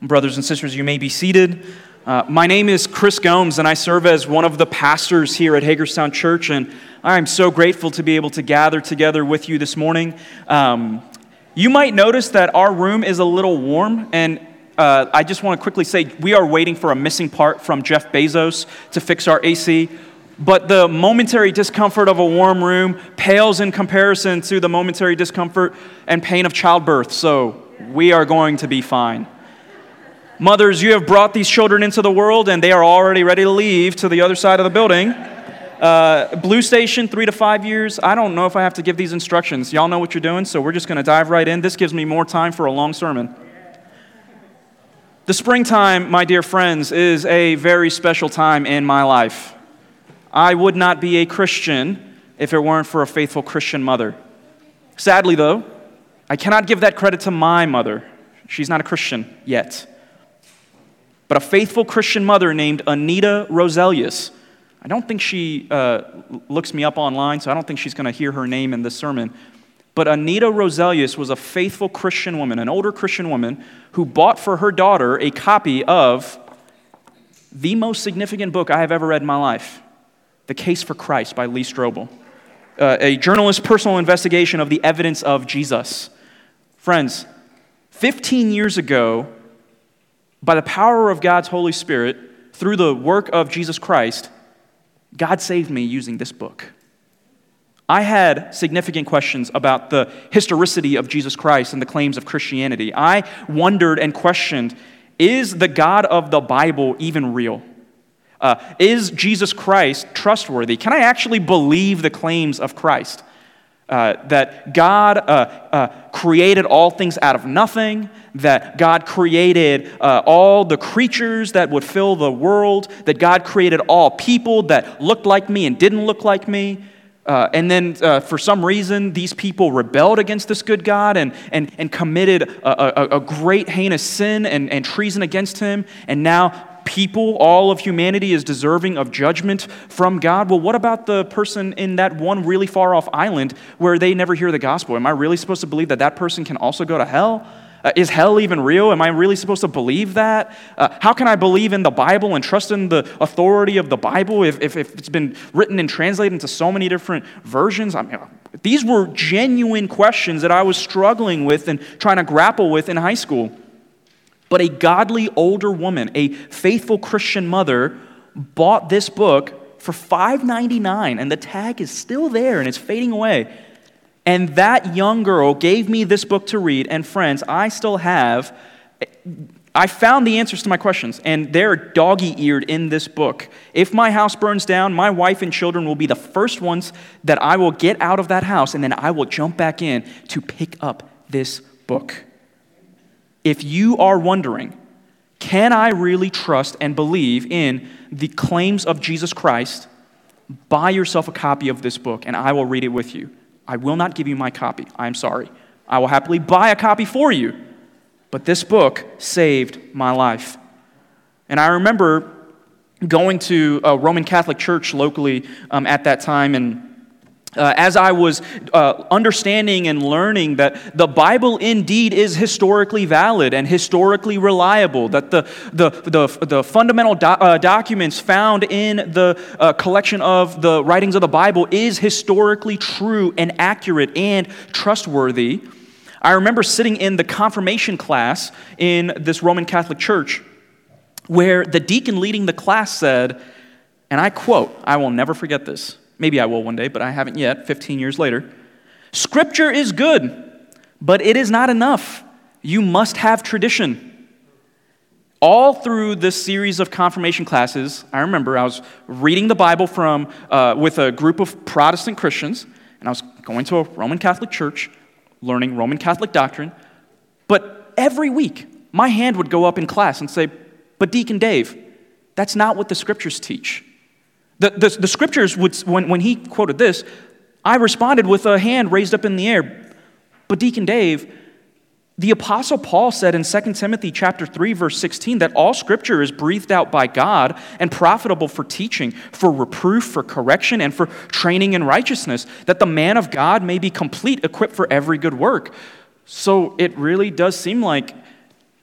Brothers and sisters, you may be seated. Uh, my name is Chris Gomes, and I serve as one of the pastors here at Hagerstown Church, and I'm so grateful to be able to gather together with you this morning. Um, you might notice that our room is a little warm, and uh, I just want to quickly say we are waiting for a missing part from Jeff Bezos to fix our AC. But the momentary discomfort of a warm room pales in comparison to the momentary discomfort and pain of childbirth, so we are going to be fine. Mothers, you have brought these children into the world and they are already ready to leave to the other side of the building. Uh, Blue Station, three to five years. I don't know if I have to give these instructions. Y'all know what you're doing, so we're just going to dive right in. This gives me more time for a long sermon. The springtime, my dear friends, is a very special time in my life. I would not be a Christian if it weren't for a faithful Christian mother. Sadly, though, I cannot give that credit to my mother. She's not a Christian yet but a faithful Christian mother named Anita Roselius. I don't think she uh, looks me up online, so I don't think she's going to hear her name in this sermon. But Anita Roselius was a faithful Christian woman, an older Christian woman, who bought for her daughter a copy of the most significant book I have ever read in my life The Case for Christ by Lee Strobel, uh, a journalist's personal investigation of the evidence of Jesus. Friends, 15 years ago, by the power of God's Holy Spirit, through the work of Jesus Christ, God saved me using this book. I had significant questions about the historicity of Jesus Christ and the claims of Christianity. I wondered and questioned is the God of the Bible even real? Uh, is Jesus Christ trustworthy? Can I actually believe the claims of Christ? Uh, that God uh, uh, created all things out of nothing, that God created uh, all the creatures that would fill the world, that God created all people that looked like me and didn't look like me. Uh, and then, uh, for some reason, these people rebelled against this good God and, and, and committed a, a, a great heinous sin and, and treason against Him. And now people, all of humanity is deserving of judgment from God. Well, what about the person in that one really far off island where they never hear the gospel? Am I really supposed to believe that that person can also go to hell? Uh, is hell even real? Am I really supposed to believe that? Uh, how can I believe in the Bible and trust in the authority of the Bible if, if, if it's been written and translated into so many different versions? I mean, these were genuine questions that I was struggling with and trying to grapple with in high school. But a godly older woman, a faithful Christian mother, bought this book for $5.99, and the tag is still there and it's fading away. And that young girl gave me this book to read, and friends, I still have. I found the answers to my questions, and they're doggy eared in this book. If my house burns down, my wife and children will be the first ones that I will get out of that house, and then I will jump back in to pick up this book. If you are wondering, can I really trust and believe in the claims of Jesus Christ? Buy yourself a copy of this book, and I will read it with you. I will not give you my copy. I'm sorry. I will happily buy a copy for you. But this book saved my life. And I remember going to a Roman Catholic church locally um, at that time and uh, as I was uh, understanding and learning that the Bible indeed is historically valid and historically reliable, that the, the, the, the fundamental do, uh, documents found in the uh, collection of the writings of the Bible is historically true and accurate and trustworthy. I remember sitting in the confirmation class in this Roman Catholic church where the deacon leading the class said, and I quote, I will never forget this. Maybe I will one day, but I haven't yet, 15 years later. Scripture is good, but it is not enough. You must have tradition. All through this series of confirmation classes, I remember I was reading the Bible from, uh, with a group of Protestant Christians, and I was going to a Roman Catholic church, learning Roman Catholic doctrine. But every week, my hand would go up in class and say, But Deacon Dave, that's not what the scriptures teach. The, the, the scriptures, would, when, when he quoted this, I responded with a hand raised up in the air. But Deacon Dave, the apostle Paul said in 2 Timothy chapter 3 verse 16 that all scripture is breathed out by God and profitable for teaching, for reproof, for correction and for training in righteousness, that the man of God may be complete, equipped for every good work. So it really does seem like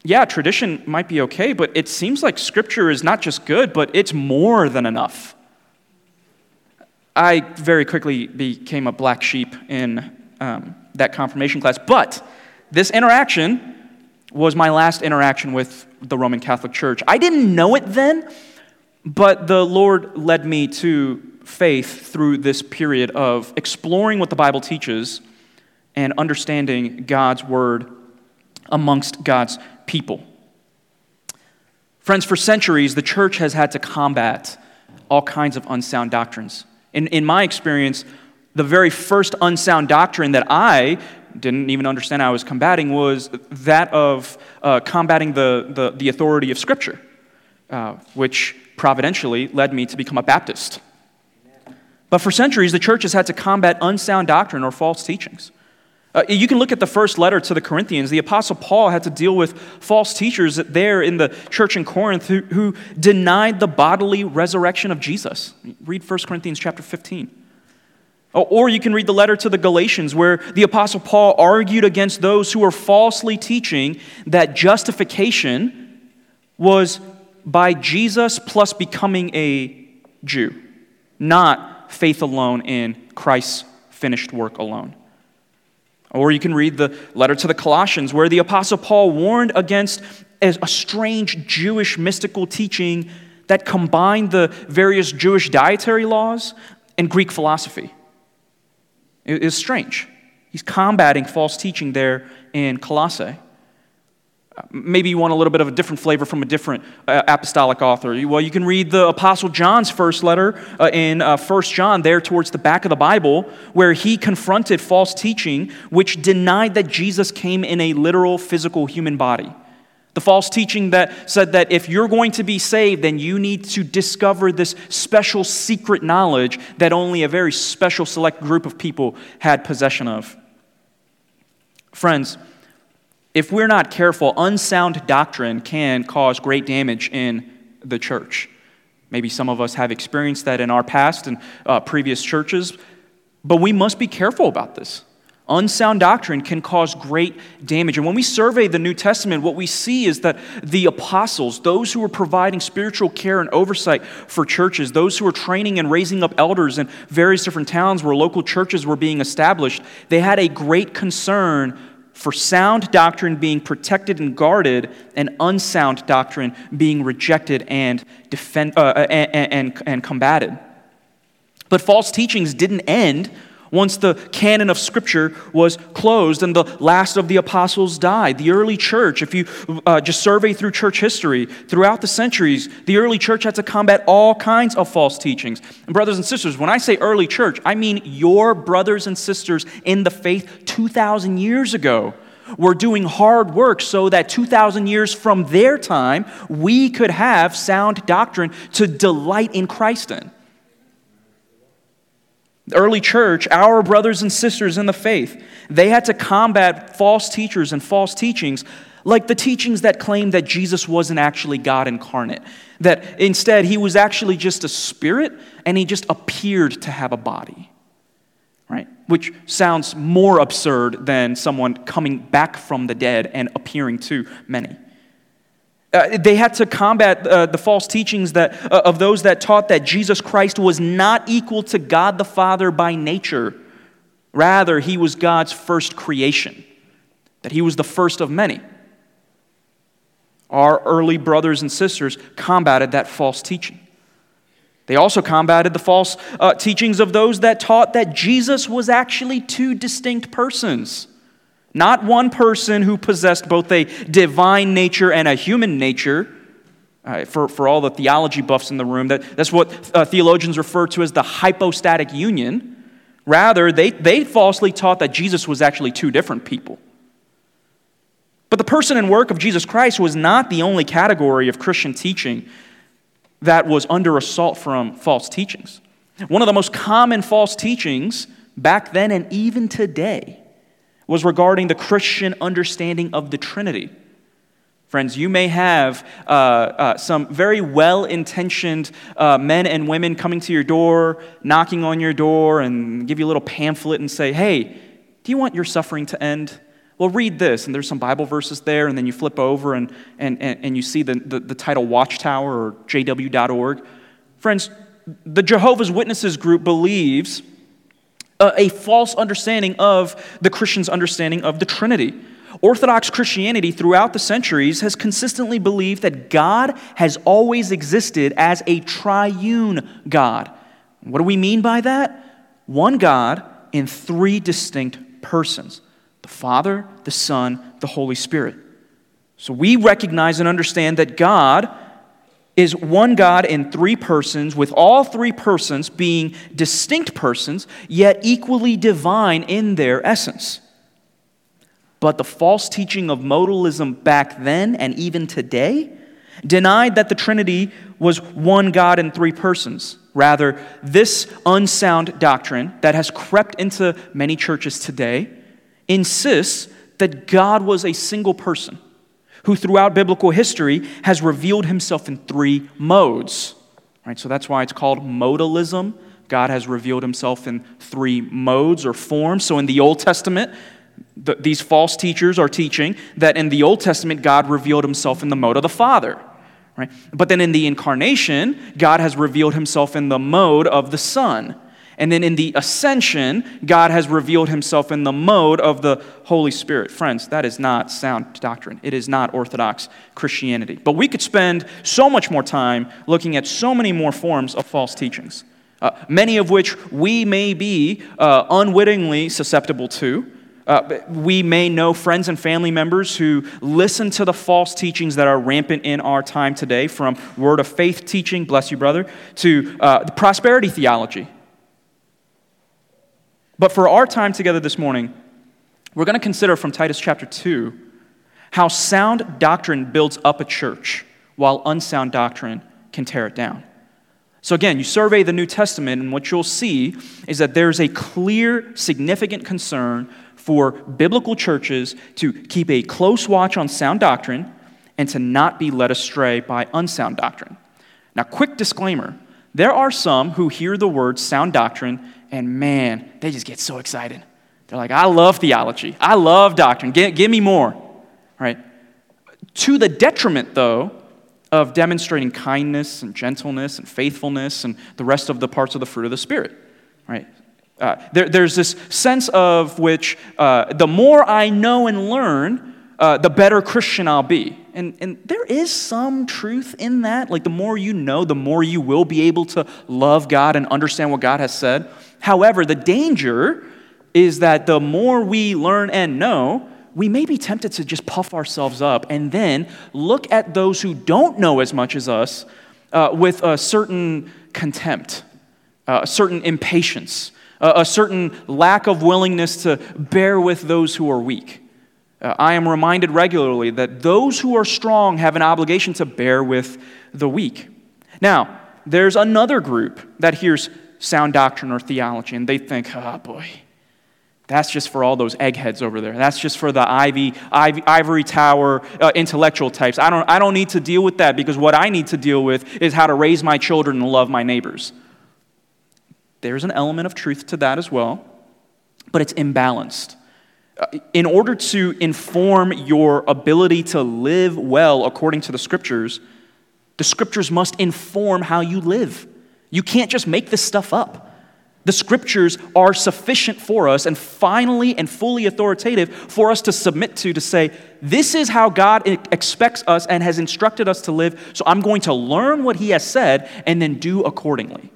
yeah, tradition might be okay, but it seems like Scripture is not just good, but it's more than enough. I very quickly became a black sheep in um, that confirmation class, but this interaction was my last interaction with the Roman Catholic Church. I didn't know it then, but the Lord led me to faith through this period of exploring what the Bible teaches and understanding God's word amongst God's people. Friends, for centuries, the church has had to combat all kinds of unsound doctrines. In, in my experience, the very first unsound doctrine that I didn't even understand I was combating was that of uh, combating the, the, the, authority of Scripture, uh, which providentially led me to become a Baptist. But for centuries, the church has had to combat unsound doctrine or false teachings. Uh, you can look at the first letter to the Corinthians. The Apostle Paul had to deal with false teachers there in the church in Corinth who, who denied the bodily resurrection of Jesus. Read 1 Corinthians chapter 15. Or you can read the letter to the Galatians, where the Apostle Paul argued against those who were falsely teaching that justification was by Jesus plus becoming a Jew, not faith alone in Christ's finished work alone. Or you can read the letter to the Colossians, where the Apostle Paul warned against a strange Jewish mystical teaching that combined the various Jewish dietary laws and Greek philosophy. It is strange. He's combating false teaching there in Colossae. Maybe you want a little bit of a different flavor from a different uh, apostolic author. Well, you can read the Apostle John's first letter uh, in uh, 1 John, there towards the back of the Bible, where he confronted false teaching which denied that Jesus came in a literal physical human body. The false teaching that said that if you're going to be saved, then you need to discover this special secret knowledge that only a very special select group of people had possession of. Friends, if we're not careful, unsound doctrine can cause great damage in the church. Maybe some of us have experienced that in our past and uh, previous churches, but we must be careful about this. Unsound doctrine can cause great damage. And when we survey the New Testament, what we see is that the apostles, those who were providing spiritual care and oversight for churches, those who were training and raising up elders in various different towns where local churches were being established, they had a great concern for sound doctrine being protected and guarded, and unsound doctrine being rejected and, defend, uh, uh and, and, and combated. But false teachings didn't end once the canon of Scripture was closed and the last of the apostles died. The early church, if you uh, just survey through church history, throughout the centuries, the early church had to combat all kinds of false teachings. And, brothers and sisters, when I say early church, I mean your brothers and sisters in the faith 2,000 years ago were doing hard work so that 2,000 years from their time, we could have sound doctrine to delight in Christ in. The early church, our brothers and sisters in the faith, they had to combat false teachers and false teachings, like the teachings that claimed that Jesus wasn't actually God incarnate, that instead he was actually just a spirit and he just appeared to have a body. Right? Which sounds more absurd than someone coming back from the dead and appearing to many. Uh, they had to combat uh, the false teachings that, uh, of those that taught that Jesus Christ was not equal to God the Father by nature. Rather, he was God's first creation, that he was the first of many. Our early brothers and sisters combated that false teaching. They also combated the false uh, teachings of those that taught that Jesus was actually two distinct persons. Not one person who possessed both a divine nature and a human nature. Uh, for, for all the theology buffs in the room, that, that's what uh, theologians refer to as the hypostatic union. Rather, they, they falsely taught that Jesus was actually two different people. But the person and work of Jesus Christ was not the only category of Christian teaching that was under assault from false teachings. One of the most common false teachings back then and even today was regarding the Christian understanding of the Trinity. Friends, you may have uh, uh, some very well intentioned uh, men and women coming to your door, knocking on your door, and give you a little pamphlet and say, Hey, do you want your suffering to end? Well, read this, and there's some Bible verses there, and then you flip over and, and, and, and you see the, the, the title Watchtower or jw.org. Friends, the Jehovah's Witnesses group believes a, a false understanding of the Christian's understanding of the Trinity. Orthodox Christianity throughout the centuries has consistently believed that God has always existed as a triune God. What do we mean by that? One God in three distinct persons the Father, the Son, the Holy Spirit. So we recognize and understand that God is one God in three persons, with all three persons being distinct persons, yet equally divine in their essence. But the false teaching of modalism back then and even today denied that the Trinity was one God in three persons. Rather, this unsound doctrine that has crept into many churches today insists that God was a single person who, throughout biblical history, has revealed himself in three modes. Right, so that's why it's called modalism. God has revealed himself in three modes or forms. So in the Old Testament, the, these false teachers are teaching that in the Old Testament, God revealed himself in the mode of the Father. Right? But then in the incarnation, God has revealed himself in the mode of the Son. And then in the ascension, God has revealed himself in the mode of the Holy Spirit. Friends, that is not sound doctrine. It is not Orthodox Christianity. But we could spend so much more time looking at so many more forms of false teachings, uh, many of which we may be uh, unwittingly susceptible to. Uh, we may know friends and family members who listen to the false teachings that are rampant in our time today, from word of faith teaching, bless you, brother, to uh, the prosperity theology. But for our time together this morning, we're going to consider from Titus chapter 2 how sound doctrine builds up a church while unsound doctrine can tear it down. So, again, you survey the New Testament, and what you'll see is that there's a clear, significant concern for biblical churches to keep a close watch on sound doctrine and to not be led astray by unsound doctrine. Now, quick disclaimer there are some who hear the word sound doctrine and man, they just get so excited. They're like, I love theology. I love doctrine. Give, give me more. Right? To the detriment, though, of demonstrating kindness and gentleness and faithfulness and the rest of the parts of the fruit of the Spirit. Right? Uh, there, there's this sense of which uh, the more I know and learn, uh, the better Christian I'll be. And, and there is some truth in that. Like, the more you know, the more you will be able to love God and understand what God has said. However, the danger is that the more we learn and know, we may be tempted to just puff ourselves up and then look at those who don't know as much as us uh, with a certain contempt, uh, a certain impatience a certain lack of willingness to bear with those who are weak. Uh, I am reminded regularly that those who are strong have an obligation to bear with the weak. Now, there's another group that hears sound doctrine or theology, and they think, oh boy, that's just for all those eggheads over there. That's just for the ivy, ivy ivory tower uh, intellectual types. I don't, I don't need to deal with that because what I need to deal with is how to raise my children and love my neighbors. There's an element of truth to that as well, but it's imbalanced. Uh, in order to inform your ability to live well according to the scriptures, the scriptures must inform how you live. You can't just make this stuff up. The scriptures are sufficient for us and finally and fully authoritative for us to submit to, to say, this is how God expects us and has instructed us to live, so I'm going to learn what He has said and then do accordingly.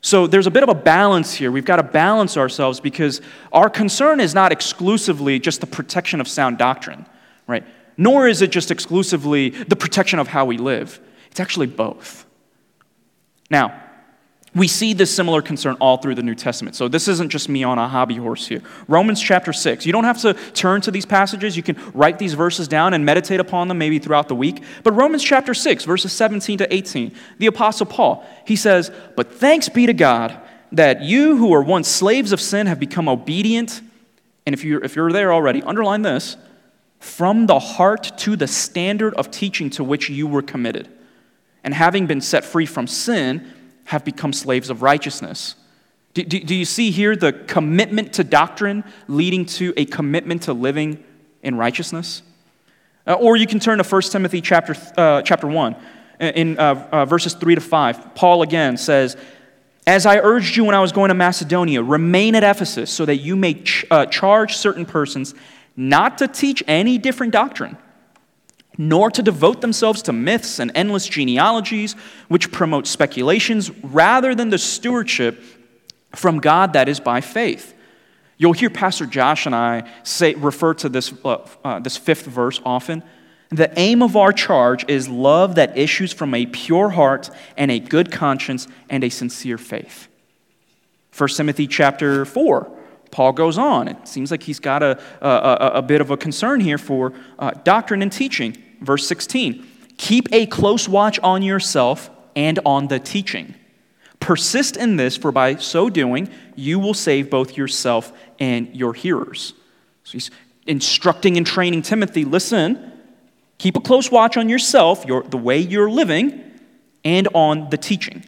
So there's a bit of a balance here. We've got to balance ourselves because our concern is not exclusively just the protection of sound doctrine, right? Nor is it just exclusively the protection of how we live. It's actually both. Now, we see this similar concern all through the New Testament. So this isn't just me on a hobby horse here. Romans chapter 6. You don't have to turn to these passages. You can write these verses down and meditate upon them maybe throughout the week. But Romans chapter 6, verses 17 to 18, the Apostle Paul, he says, But thanks be to God that you who were once slaves of sin have become obedient. And if you're, if you're there already, underline this from the heart to the standard of teaching to which you were committed. And having been set free from sin, have become slaves of righteousness. Do, do, do, you see here the commitment to doctrine leading to a commitment to living in righteousness? Uh, or you can turn to 1 Timothy chapter, uh, chapter 1, in uh, uh, verses 3 to 5. Paul again says, As I urged you when I was going to Macedonia, remain at Ephesus so that you may ch- uh, charge certain persons not to teach any different doctrine nor to devote themselves to myths and endless genealogies, which promote speculations rather than the stewardship from God that is by faith. You'll hear Pastor Josh and I say, refer to this, uh, uh, this fifth verse often. The aim of our charge is love that issues from a pure heart and a good conscience and a sincere faith. 1 Timothy chapter 4, Paul goes on. It seems like he's got a, a, a bit of a concern here for uh, doctrine and teaching. Verse 16 Keep a close watch on yourself and on the teaching. Persist in this, for by so doing, you will save both yourself and your hearers. So he's instructing and training Timothy listen, keep a close watch on yourself, your, the way you're living, and on the teaching.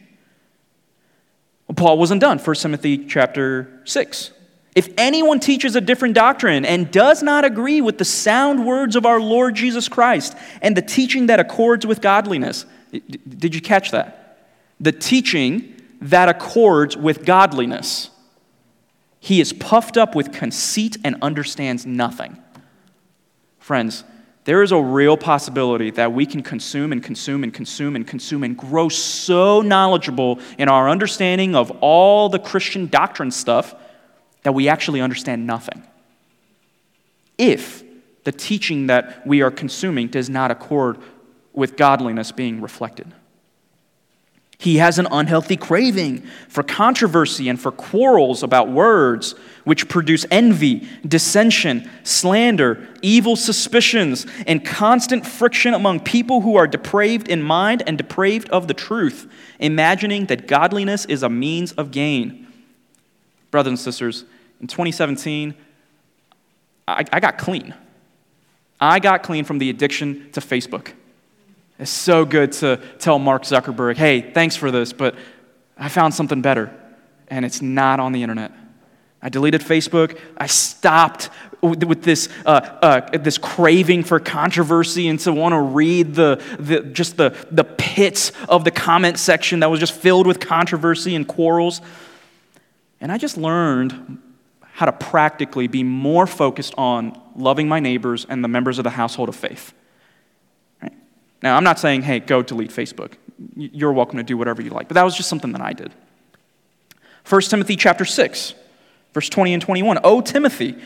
Well, Paul wasn't done. 1 Timothy chapter 6. If anyone teaches a different doctrine and does not agree with the sound words of our Lord Jesus Christ and the teaching that accords with godliness, did you catch that? The teaching that accords with godliness. He is puffed up with conceit and understands nothing. Friends, there is a real possibility that we can consume and consume and consume and consume and grow so knowledgeable in our understanding of all the Christian doctrine stuff that we actually understand nothing. If the teaching that we are consuming does not accord with godliness being reflected. He has an unhealthy craving for controversy and for quarrels about words, which produce envy, dissension, slander, evil suspicions, and constant friction among people who are depraved in mind and depraved of the truth, imagining that godliness is a means of gain. Brothers and sisters, in 2017, I, I got clean. I got clean from the addiction to Facebook. It's so good to tell Mark Zuckerberg, hey, thanks for this, but I found something better, and it's not on the internet. I deleted Facebook. I stopped with this, uh, uh, this craving for controversy and to want to read the, the, just the, the pits of the comment section that was just filled with controversy and quarrels. And I just learned how to practically be more focused on loving my neighbors and the members of the household of faith. Right? Now, I'm not saying, hey, go delete Facebook. You're welcome to do whatever you like, but that was just something that I did. 1 Timothy chapter 6, verse 20 and 21. O Timothy,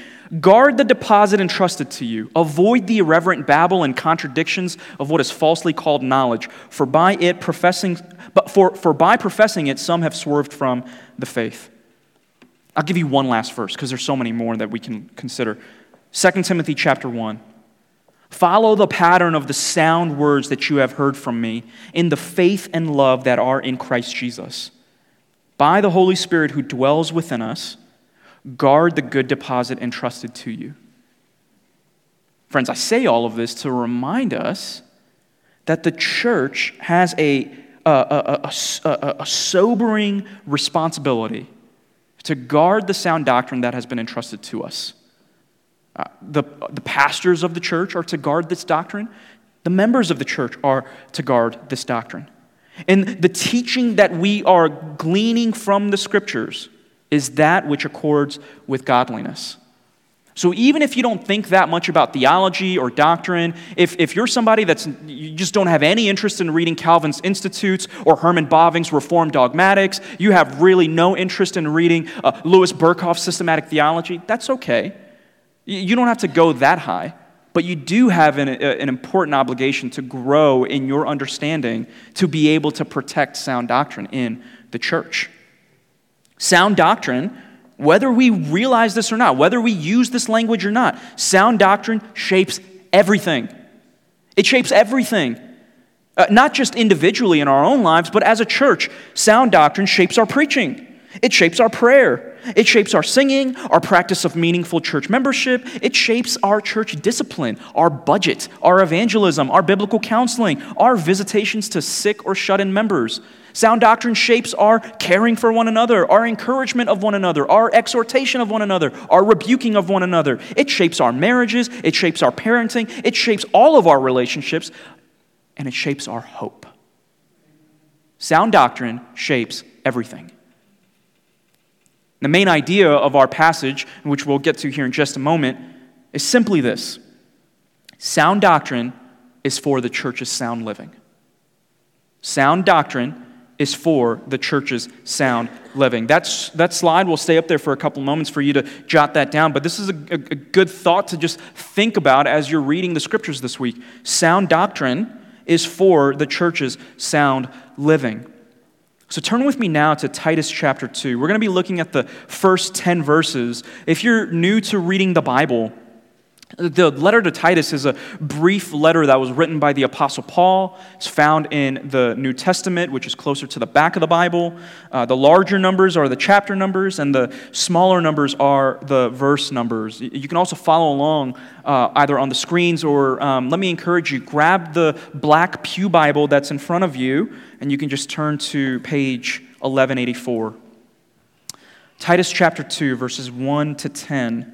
guard the deposit entrusted to you. Avoid the irreverent babble and contradictions of what is falsely called knowledge, for by it professing but for, for by professing it some have swerved from the faith. I'll give you one last verse because there's so many more that we can consider. 2 Timothy chapter 1. Follow the pattern of the sound words that you have heard from me in the faith and love that are in Christ Jesus. By the Holy Spirit who dwells within us, guard the good deposit entrusted to you. Friends, I say all of this to remind us that the church has a, a, a, a, a sobering responsibility to guard the sound doctrine that has been entrusted to us. Uh, the, the pastors of the church are to guard this doctrine. The members of the church are to guard this doctrine. And the teaching that we are gleaning from the scriptures is that which accords with godliness. So even if you don't think that much about theology or doctrine, if, if you're somebody that's you just don't have any interest in reading Calvin's Institutes or Herman Bavinck's Reformed Dogmatics, you have really no interest in reading uh, Louis Berkhof's Systematic Theology, that's okay. You don't have to go that high, but you do have an, an important obligation to grow in your understanding to be able to protect sound doctrine in the church. Sound doctrine whether we realize this or not, whether we use this language or not, sound doctrine shapes everything. It shapes everything. Uh, not just individually in our own lives, but as a church, sound doctrine shapes our preaching. It shapes our prayer. It shapes our singing, our practice of meaningful church membership. It shapes our church discipline, our budget, our evangelism, our biblical counseling, our visitations to sick or shut in members. Sound doctrine shapes our caring for one another, our encouragement of one another, our exhortation of one another, our rebuking of one another. It shapes our marriages, it shapes our parenting, it shapes all of our relationships, and it shapes our hope. Sound doctrine shapes everything. The main idea of our passage, which we'll get to here in just a moment, is simply this sound doctrine is for the church's sound living. Sound doctrine is for the church's sound living. That's, that slide will stay up there for a couple moments for you to jot that down, but this is a, a, a good thought to just think about as you're reading the scriptures this week. Sound doctrine is for the church's sound living. So turn with me now to Titus chapter 2. We're going to be looking at the first 10 verses. If you're new to reading the Bible, the letter to Titus is a brief letter that was written by the Apostle Paul. It's found in the New Testament, which is closer to the back of the Bible. Uh, the larger numbers are the chapter numbers, and the smaller numbers are the verse numbers. You can also follow along uh, either on the screens or um, let me encourage you grab the black Pew Bible that's in front of you, and you can just turn to page 1184. Titus chapter 2, verses 1 to 10.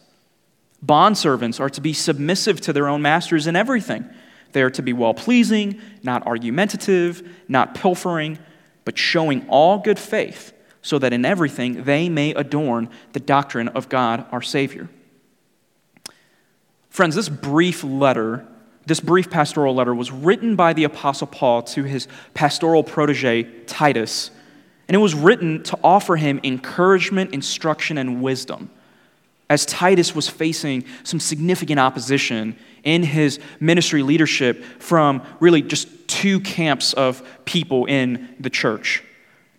Bondservants are to be submissive to their own masters in everything. They are to be well pleasing, not argumentative, not pilfering, but showing all good faith, so that in everything they may adorn the doctrine of God our Savior. Friends, this brief letter, this brief pastoral letter, was written by the Apostle Paul to his pastoral protege, Titus, and it was written to offer him encouragement, instruction, and wisdom as Titus was facing some significant opposition in his ministry leadership from really just two camps of people in the church.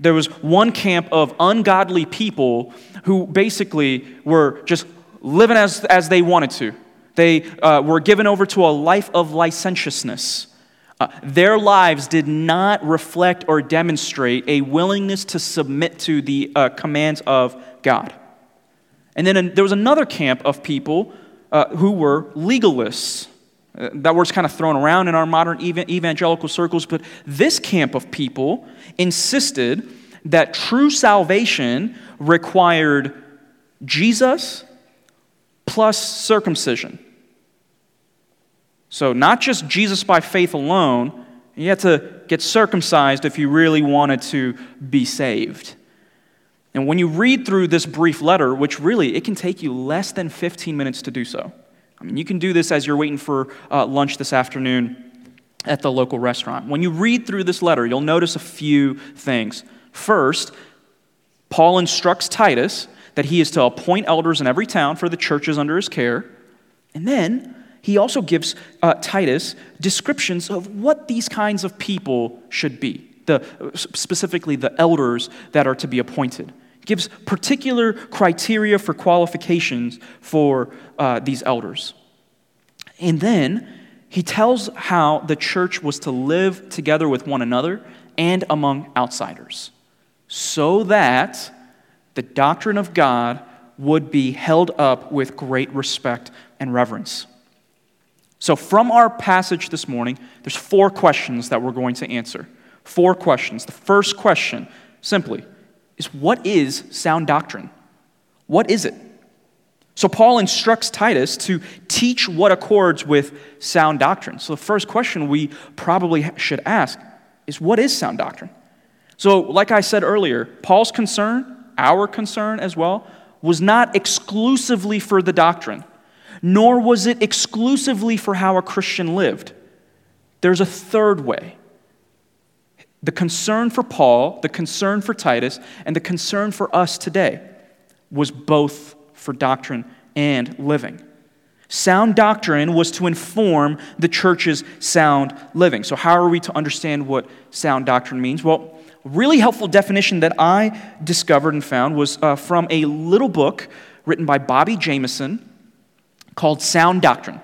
There was one camp of ungodly people who basically were just living as, as they wanted to. They uh, were given over to a life of licentiousness. Uh, their lives did not reflect or demonstrate a willingness to submit to the uh, commands of God. And then there was another camp of people uh, who were legalists. Uh, that word's kind of thrown around in our modern evangelical circles, but this camp of people insisted that true salvation required Jesus plus circumcision. So, not just Jesus by faith alone, you had to get circumcised if you really wanted to be saved. And when you read through this brief letter, which really it can take you less than 15 minutes to do so. I mean, you can do this as you're waiting for uh, lunch this afternoon at the local restaurant. When you read through this letter, you'll notice a few things. First, Paul instructs Titus that he is to appoint elders in every town for the churches under his care. And then he also gives uh, Titus descriptions of what these kinds of people should be, the, specifically the elders that are to be appointed gives particular criteria for qualifications for uh, these elders. And then he tells how the church was to live together with one another and among outsiders so that the doctrine of God would be held up with great respect and reverence. So, from our passage this morning, there's four questions that we're going to answer. Four questions. The first question, simply, is what is sound doctrine? What is it? So, Paul instructs Titus to teach what accords with sound doctrine. So, the first question we probably should ask is what is sound doctrine? So, like I said earlier, Paul's concern our concern as well, was not exclusively for the doctrine, nor was it exclusively for how a Christian lived. There's a third way. The concern for Paul, the concern for Titus, and the concern for us today was both for doctrine and living. Sound doctrine was to inform the church's sound living. So, how are we to understand what sound doctrine means? Well, a really helpful definition that I discovered and found was uh, from a little book written by Bobby Jamieson called Sound Doctrine.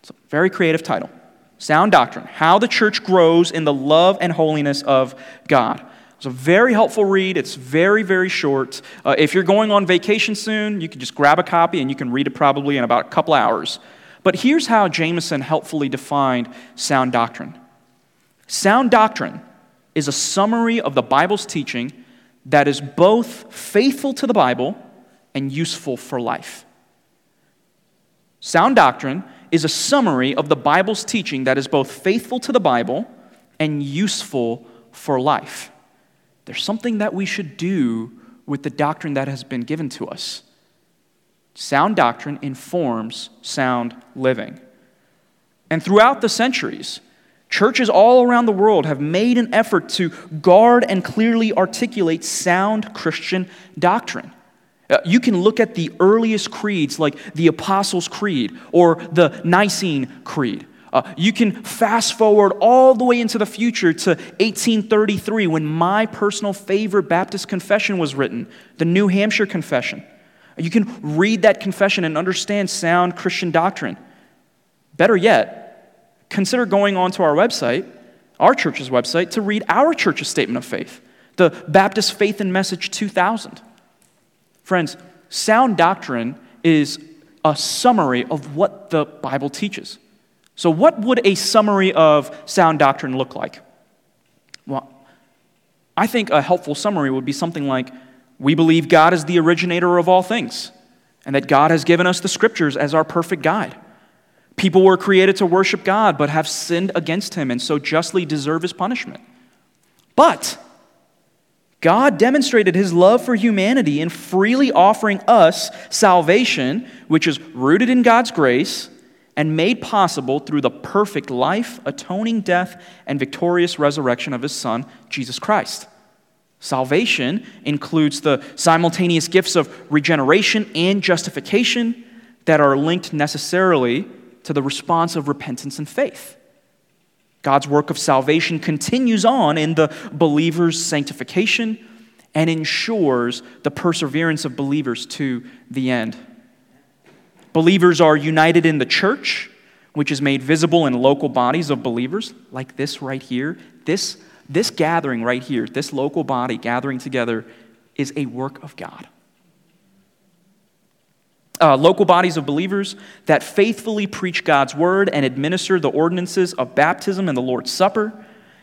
It's a very creative title. Sound Doctrine How the Church Grows in the Love and Holiness of God. It's a very helpful read. It's very, very short. Uh, if you're going on vacation soon, you can just grab a copy and you can read it probably in about a couple hours. But here's how Jamieson helpfully defined sound doctrine sound doctrine is a summary of the Bible's teaching that is both faithful to the Bible and useful for life. Sound doctrine is a summary of the Bible's teaching that is both faithful to the Bible and useful for life. There's something that we should do with the doctrine that has been given to us. Sound doctrine informs sound living. And throughout the centuries, churches all around the world have made an effort to guard and clearly articulate sound Christian doctrine. Uh, you can look at the earliest creeds like the Apostles' Creed or the Nicene Creed. Uh, you can fast forward all the way into the future to 1833 when my personal favorite Baptist confession was written, the New Hampshire Confession. You can read that confession and understand sound Christian doctrine. Better yet, consider going onto our website, our church's website, to read our church's statement of faith, the Baptist Faith and Message 2000. Friends, sound doctrine is a summary of what the Bible teaches. So, what would a summary of sound doctrine look like? Well, I think a helpful summary would be something like We believe God is the originator of all things, and that God has given us the scriptures as our perfect guide. People were created to worship God, but have sinned against Him, and so justly deserve His punishment. But God demonstrated His love for humanity in freely offering us salvation, which is rooted in God's grace and made possible through the perfect life, atoning death, and victorious resurrection of his Son, Jesus Christ. Salvation includes the simultaneous gifts of regeneration and justification that are linked necessarily to the response of repentance and faith. God's work of salvation continues on in the believer's sanctification and ensures the perseverance of believers to the end. Believers are united in the church, which is made visible in local bodies of believers, like this right here. This, this gathering right here, this local body gathering together, is a work of God. Uh, local bodies of believers that faithfully preach God's word and administer the ordinances of baptism and the Lord's Supper.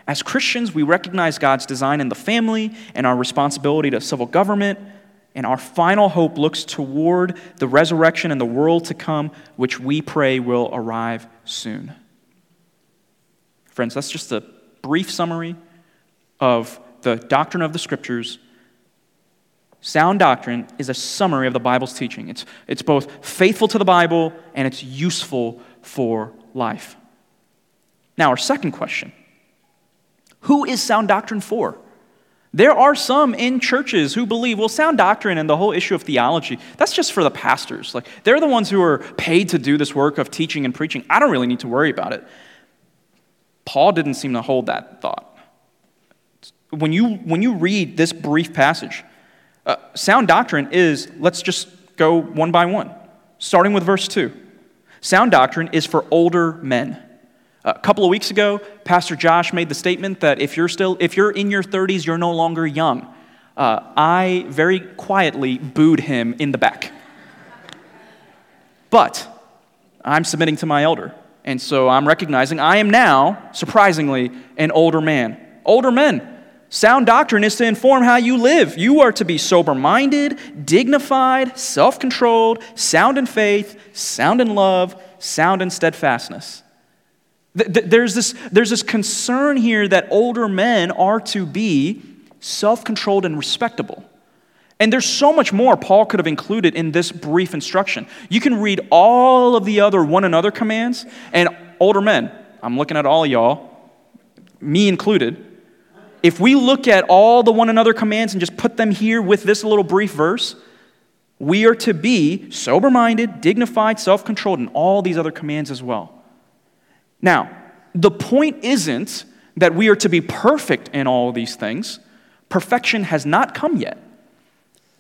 As Christians, we recognize God's design in the family and our responsibility to civil government and our final hope looks toward the resurrection and the world to come, which we pray will arrive soon. Friends, that's just a brief summary of the doctrine of the scriptures. Sound doctrine is a summary of the Bible's teaching. It's, it's both faithful to the Bible and it's useful for life. Now, our second question Who is sound doctrine for? There are some in churches who believe, well, sound doctrine and the whole issue of theology, that's just for the pastors. Like, they're the ones who are paid to do this work of teaching and preaching. I don't really need to worry about it. Paul didn't seem to hold that thought. When you, when you read this brief passage, uh, sound doctrine is, let's just go one by one, starting with verse 2. Sound doctrine is for older men. A couple of weeks ago, Pastor Josh made the statement that if you're still, if you're in your 30s, you're no longer young. Uh, I very quietly booed him in the back. But I'm submitting to my elder. And so I'm recognizing I am now, surprisingly, an older man. Older men. Sound doctrine is to inform how you live. You are to be sober minded, dignified, self controlled, sound in faith, sound in love, sound in steadfastness. There's this, there's this concern here that older men are to be self controlled and respectable. And there's so much more Paul could have included in this brief instruction. You can read all of the other one another commands, and older men, I'm looking at all y'all, me included. If we look at all the one another commands and just put them here with this little brief verse, we are to be sober minded, dignified, self controlled, and all these other commands as well. Now, the point isn't that we are to be perfect in all these things. Perfection has not come yet.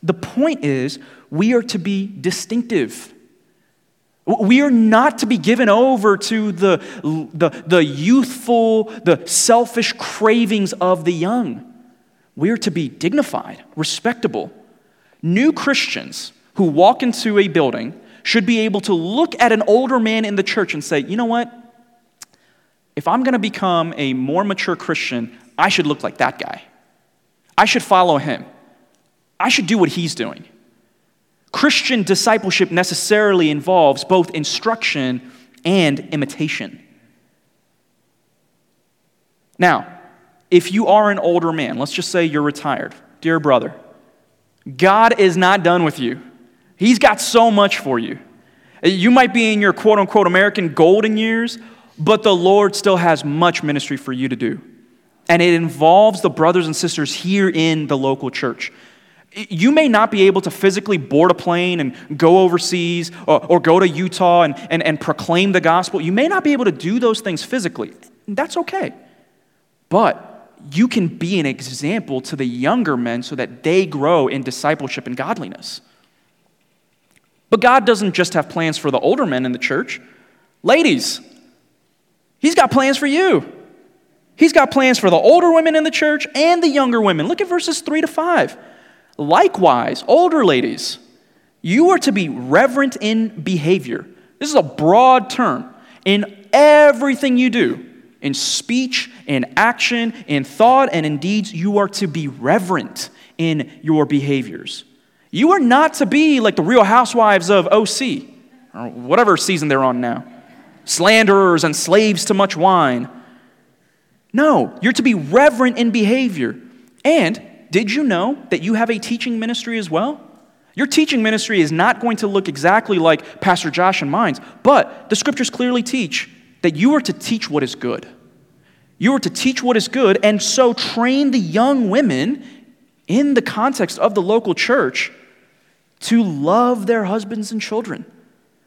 The point is, we are to be distinctive. We are not to be given over to the, the, the youthful, the selfish cravings of the young. We are to be dignified, respectable. New Christians who walk into a building should be able to look at an older man in the church and say, you know what? If I'm going to become a more mature Christian, I should look like that guy. I should follow him. I should do what he's doing. Christian discipleship necessarily involves both instruction and imitation. Now, if you are an older man, let's just say you're retired, dear brother, God is not done with you. He's got so much for you. You might be in your quote unquote American golden years, but the Lord still has much ministry for you to do. And it involves the brothers and sisters here in the local church. You may not be able to physically board a plane and go overseas or, or go to Utah and, and, and proclaim the gospel. You may not be able to do those things physically. That's okay. But you can be an example to the younger men so that they grow in discipleship and godliness. But God doesn't just have plans for the older men in the church. Ladies, He's got plans for you. He's got plans for the older women in the church and the younger women. Look at verses 3 to 5. Likewise, older ladies, you are to be reverent in behavior. This is a broad term. In everything you do, in speech, in action, in thought, and in deeds, you are to be reverent in your behaviors. You are not to be like the real housewives of OC, or whatever season they're on now slanderers and slaves to much wine. No, you're to be reverent in behavior. And did you know that you have a teaching ministry as well? Your teaching ministry is not going to look exactly like Pastor Josh and mine's, but the scriptures clearly teach that you are to teach what is good. You are to teach what is good and so train the young women in the context of the local church to love their husbands and children,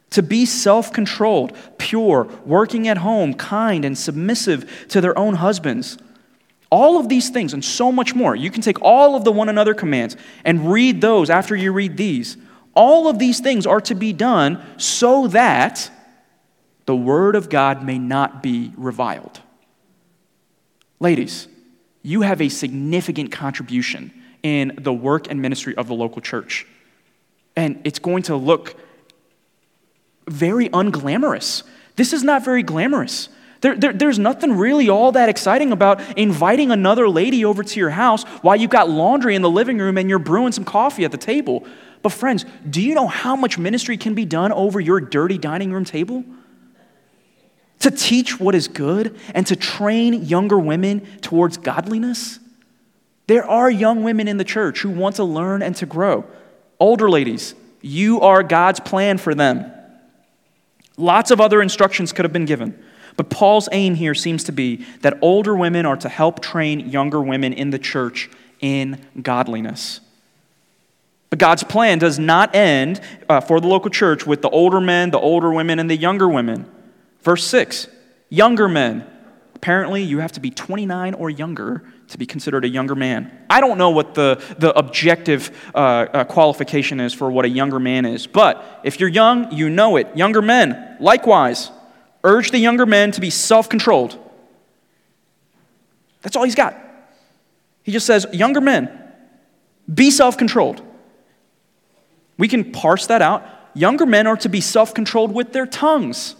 to be self controlled, pure, working at home, kind, and submissive to their own husbands all of these things and so much more. You can take all of the one another commands and read those after you read these. All of these things are to be done so that the word of God may not be reviled. Ladies, you have a significant contribution in the work and ministry of the local church. And it's going to look very unglamorous. This is not very glamorous. There, there, there's nothing really all that exciting about inviting another lady over to your house while you've got laundry in the living room and you're brewing some coffee at the table. But, friends, do you know how much ministry can be done over your dirty dining room table? To teach what is good and to train younger women towards godliness? There are young women in the church who want to learn and to grow. Older ladies, you are God's plan for them. Lots of other instructions could have been given. But Paul's aim here seems to be that older women are to help train younger women in the church in godliness. But God's plan does not end uh, for the local church with the older men, the older women, and the younger women. Verse 6 Younger men. Apparently, you have to be 29 or younger to be considered a younger man. I don't know what the, the objective uh, uh, qualification is for what a younger man is, but if you're young, you know it. Younger men, likewise urge the younger men to be self controlled. That's all he's got. He just says, Younger men, be self controlled. We can parse that out. Younger men are to be self controlled with their tongues.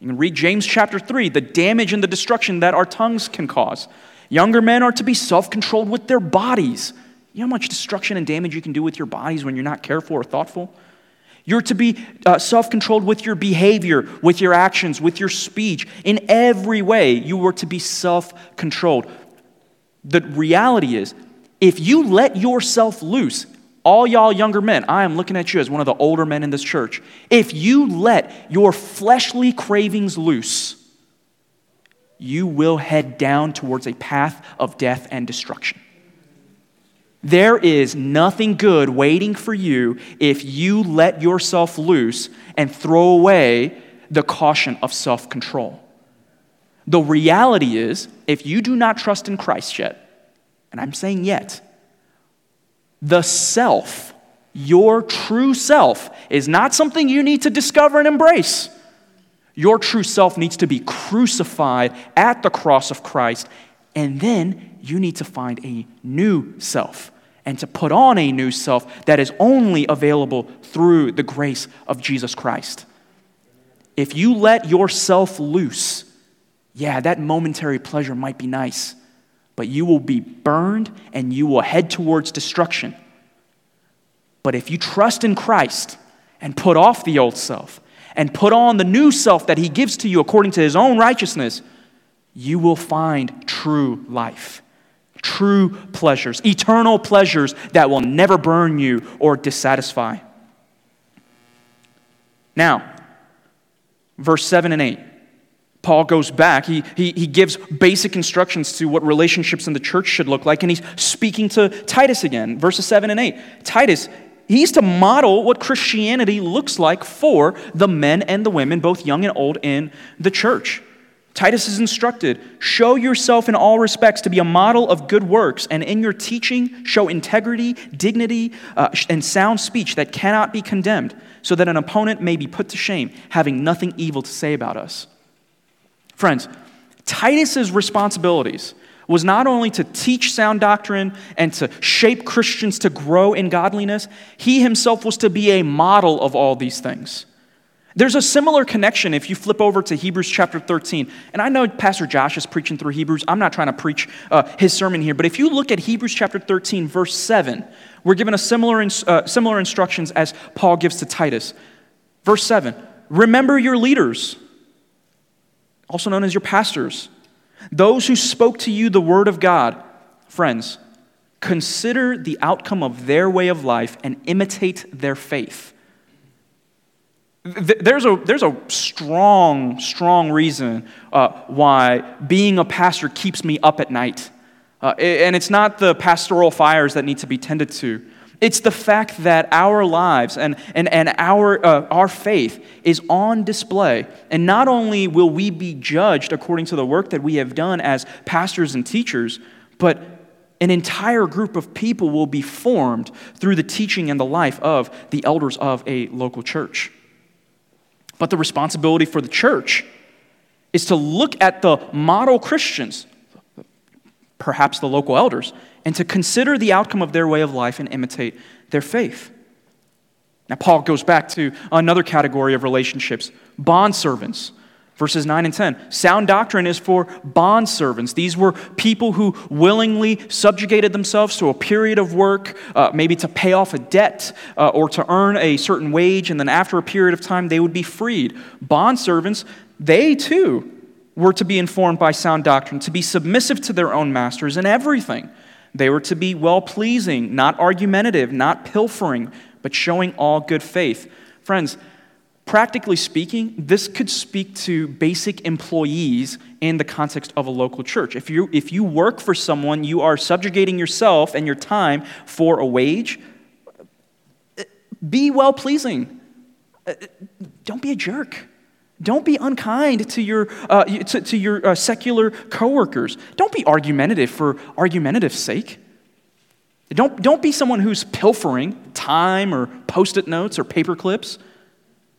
You can read James chapter 3, the damage and the destruction that our tongues can cause. Younger men are to be self controlled with their bodies. You know how much destruction and damage you can do with your bodies when you're not careful or thoughtful? You're to be uh, self controlled with your behavior, with your actions, with your speech. In every way, you were to be self controlled. The reality is, if you let yourself loose, all y'all younger men, I am looking at you as one of the older men in this church. If you let your fleshly cravings loose, you will head down towards a path of death and destruction. There is nothing good waiting for you if you let yourself loose and throw away the caution of self control. The reality is, if you do not trust in Christ yet, and I'm saying yet, the self, your true self, is not something you need to discover and embrace. Your true self needs to be crucified at the cross of Christ, and then you need to find a new self and to put on a new self that is only available through the grace of Jesus Christ. If you let yourself loose, yeah, that momentary pleasure might be nice, but you will be burned and you will head towards destruction. But if you trust in Christ and put off the old self and put on the new self that He gives to you according to His own righteousness, you will find true life, true pleasures, eternal pleasures that will never burn you or dissatisfy. Now, verse 7 and 8. Paul goes back. He, he, he gives basic instructions to what relationships in the church should look like, and he's speaking to Titus again, verses 7 and 8. Titus, he's to model what Christianity looks like for the men and the women, both young and old, in the church. Titus is instructed show yourself in all respects to be a model of good works, and in your teaching, show integrity, dignity, uh, and sound speech that cannot be condemned, so that an opponent may be put to shame, having nothing evil to say about us. Friends, Titus's responsibilities was not only to teach sound doctrine and to shape Christians to grow in godliness, he himself was to be a model of all these things. There's a similar connection if you flip over to Hebrews chapter 13. And I know Pastor Josh is preaching through Hebrews. I'm not trying to preach uh, his sermon here. But if you look at Hebrews chapter 13, verse 7, we're given a similar, uh, similar instructions as Paul gives to Titus. Verse 7 Remember your leaders, also known as your pastors those who spoke to you the word of God, friends, consider the outcome of their way of life and imitate their faith. There's a, there's a strong, strong reason uh, why being a pastor keeps me up at night. Uh, and it's not the pastoral fires that need to be tended to. It's the fact that our lives and, and, and our, uh, our faith is on display. And not only will we be judged according to the work that we have done as pastors and teachers, but an entire group of people will be formed through the teaching and the life of the elders of a local church. But the responsibility for the church is to look at the model Christians, perhaps the local elders, and to consider the outcome of their way of life and imitate their faith. Now, Paul goes back to another category of relationships bond servants. Verses 9 and 10. Sound doctrine is for bond servants. These were people who willingly subjugated themselves to a period of work, uh, maybe to pay off a debt uh, or to earn a certain wage, and then after a period of time, they would be freed. Bond servants, they too were to be informed by sound doctrine, to be submissive to their own masters in everything. They were to be well pleasing, not argumentative, not pilfering, but showing all good faith. Friends, practically speaking, this could speak to basic employees in the context of a local church. If you, if you work for someone, you are subjugating yourself and your time for a wage. Be well pleasing. Don't be a jerk. Don't be unkind to your, uh, to, to, your uh, secular coworkers. Don't be argumentative for argumentative's sake. Don't, don't be someone who's pilfering time or post it notes or paper clips,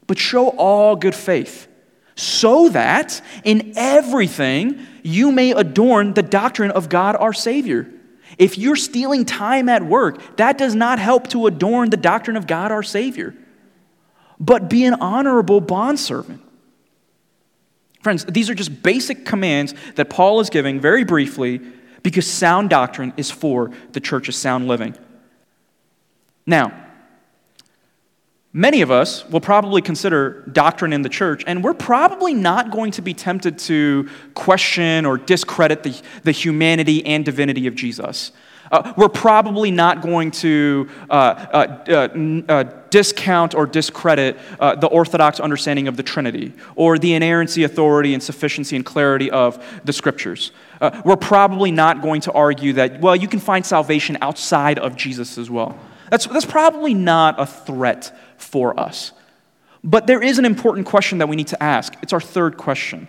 but show all good faith so that in everything you may adorn the doctrine of God our Savior. If you're stealing time at work, that does not help to adorn the doctrine of God our Savior. But be an honorable bondservant Friends, these are just basic commands that Paul is giving very briefly because sound doctrine is for the church's sound living. Now, many of us will probably consider doctrine in the church, and we're probably not going to be tempted to question or discredit the, the humanity and divinity of Jesus. Uh, we're probably not going to uh, uh, uh, uh discount or discredit uh, the Orthodox understanding of the Trinity or the inerrancy, authority, and sufficiency and clarity of the Scriptures. we're probably not going to argue that, well, you can find salvation outside of Jesus as well. That's, that's probably not a threat for us. But there is an important question that we need to ask. It's our third question.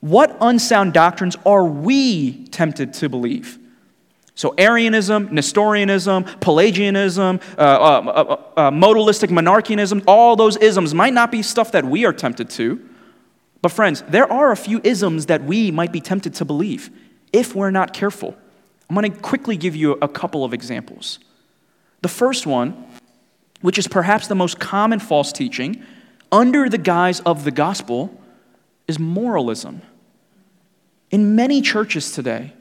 What unsound doctrines are we tempted to believe? So, Arianism, Nestorianism, Pelagianism, uh, uh, uh, uh, modalistic monarchianism, all those isms might not be stuff that we are tempted to. But, friends, there are a few isms that we might be tempted to believe if we're not careful. I'm going to quickly give you a couple of examples. The first one, which is perhaps the most common false teaching under the guise of the gospel, is moralism. In many churches today,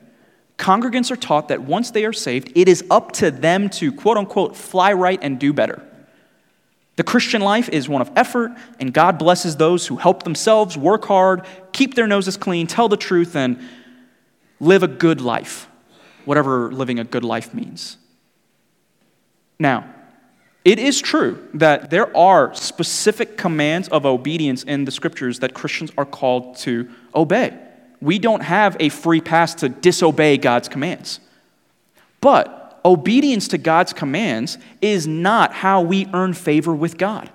congregants are taught that once they are saved, it is up to them to quote unquote fly right and do better. The Christian life is one of effort, and God blesses those who help themselves, work hard, keep their noses clean, tell the truth, and live a good life, whatever living a good life means. Now, it is true that there are specific commands of obedience in the scriptures that Christians are called to obey we don't have a free pass to disobey God's commands. But obedience to God's commands is not how we earn favor with God.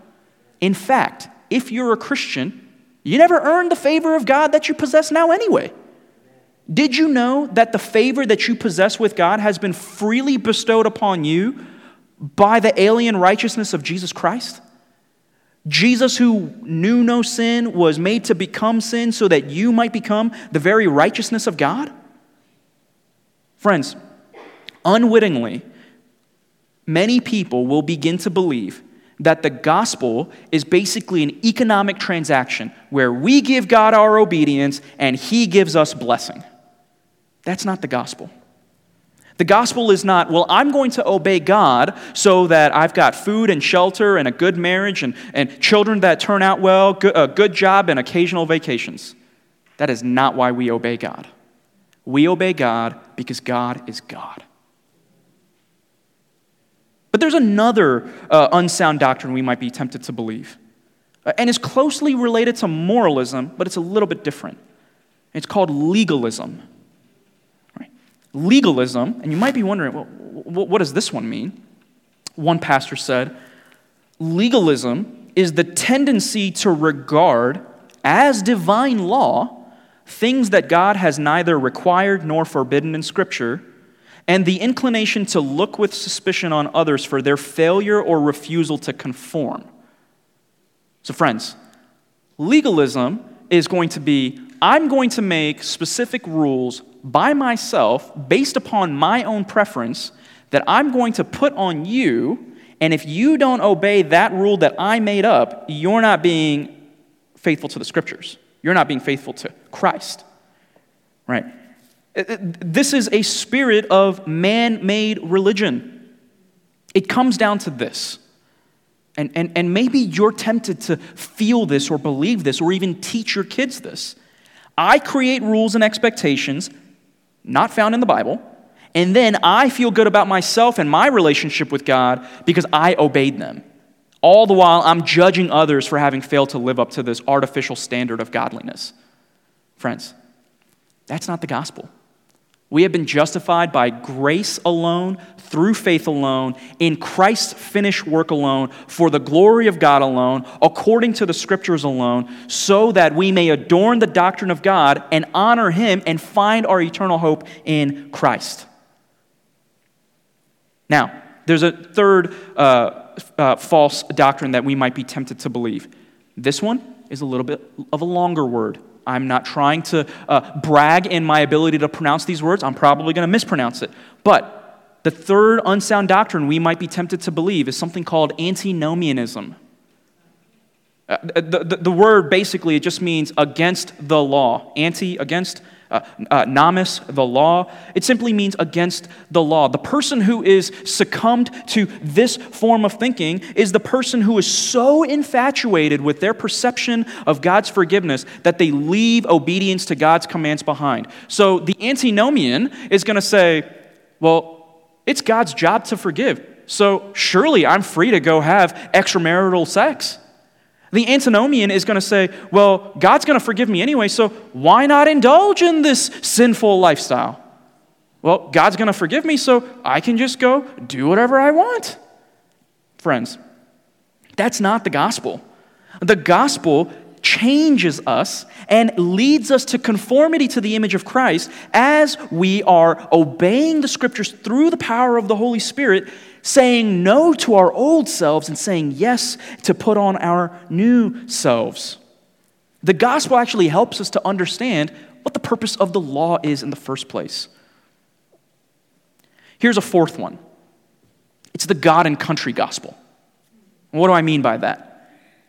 In fact, if you're a Christian, you never earned the favor of God that you possess now anyway. Did you know that the favor that you possess with God has been freely bestowed upon you by the alien righteousness of Jesus Christ? Jesus, who knew no sin, was made to become sin so that you might become the very righteousness of God? Friends, unwittingly, many people will begin to believe that the gospel is basically an economic transaction where we give God our obedience and he gives us blessing. That's not the gospel. The gospel is not, well, I'm going to obey God so that I've got food and shelter and a good marriage and, and children that turn out well, good, a good job, and occasional vacations. That is not why we obey God. We obey God because God is God. But there's another uh, unsound doctrine we might be tempted to believe. Uh, and is closely related to moralism, but it's a little bit different. It's called legalism legalism, and you might be wondering, well, what does this one mean? One pastor said, legalism is the tendency to regard as divine law things that God has neither required nor forbidden in Scripture, and the inclination to look with suspicion on others for their failure or refusal to conform. So, friends, legalism is going to be I'm going to make specific rules by myself based upon my own preference that I'm going to put on you. And if you don't obey that rule that I made up, you're not being faithful to the scriptures. You're not being faithful to Christ. Right? This is a spirit of man made religion. It comes down to this. And, and, and maybe you're tempted to feel this or believe this or even teach your kids this. I create rules and expectations not found in the Bible, and then I feel good about myself and my relationship with God because I obeyed them. All the while, I'm judging others for having failed to live up to this artificial standard of godliness. Friends, that's not the gospel. We have been justified by grace alone, through faith alone, in Christ's finished work alone, for the glory of God alone, according to the scriptures alone, so that we may adorn the doctrine of God and honor Him and find our eternal hope in Christ. Now, there's a third uh, uh, false doctrine that we might be tempted to believe. This one is a little bit of a longer word. I'm not trying to uh, brag in my ability to pronounce these words. I'm probably going to mispronounce it. But the third unsound doctrine we might be tempted to believe is something called antinomianism. Uh, the, the, the, word basically it just means against the law. Anti, against, uh, uh, namis, the law. It simply means against the law. The person who is succumbed to this form of thinking is the person who is so infatuated with their perception of God's forgiveness that they leave obedience to God's commands behind. So the antinomian is going to say, well, it's God's job to forgive. So surely I'm free to go have extramarital sex. The antinomian is going to say, well, God's going to forgive me anyway, so why not indulge in this sinful lifestyle? Well, God's going to forgive me, so I can just go do whatever I want. Friends, that's not the gospel. The gospel changes us and leads us to conformity to the image of Christ as we are obeying the scriptures through the power of the Holy Spirit saying no to our old selves and saying yes to put on our new selves. The gospel actually helps us to understand what the purpose of the law is in the first place. Here's a fourth one it's the God and country gospel. What do I mean by that?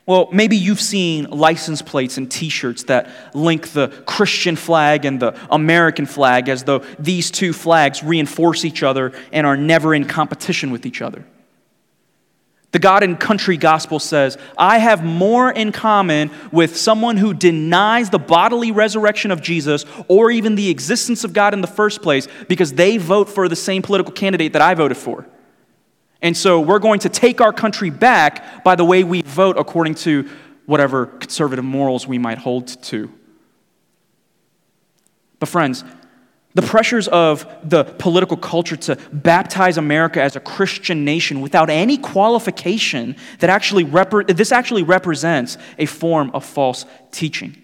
Well, maybe you've seen license plates and t shirts that link the Christian flag and the American flag as though these two flags reinforce each other and are never in competition with each other. The God and country gospel says, I have more in common with someone who denies the bodily resurrection of Jesus or even the existence of God in the first place because they vote for the same political candidate that I voted for. And so we're going to take our country back by the way we vote according to whatever conservative morals we might hold to. But, friends, the pressures of the political culture to baptize America as a Christian nation without any qualification that actually rep- this actually represents a form of false teaching.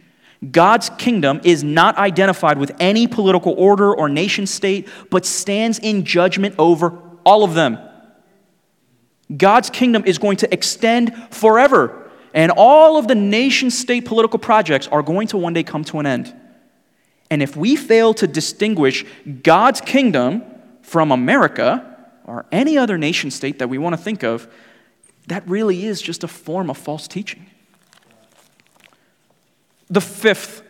God's kingdom is not identified with any political order or nation state, but stands in judgment over all of them. God's kingdom is going to extend forever, and all of the nation state political projects are going to one day come to an end. And if we fail to distinguish God's kingdom from America or any other nation state that we want to think of, that really is just a form of false teaching. The fifth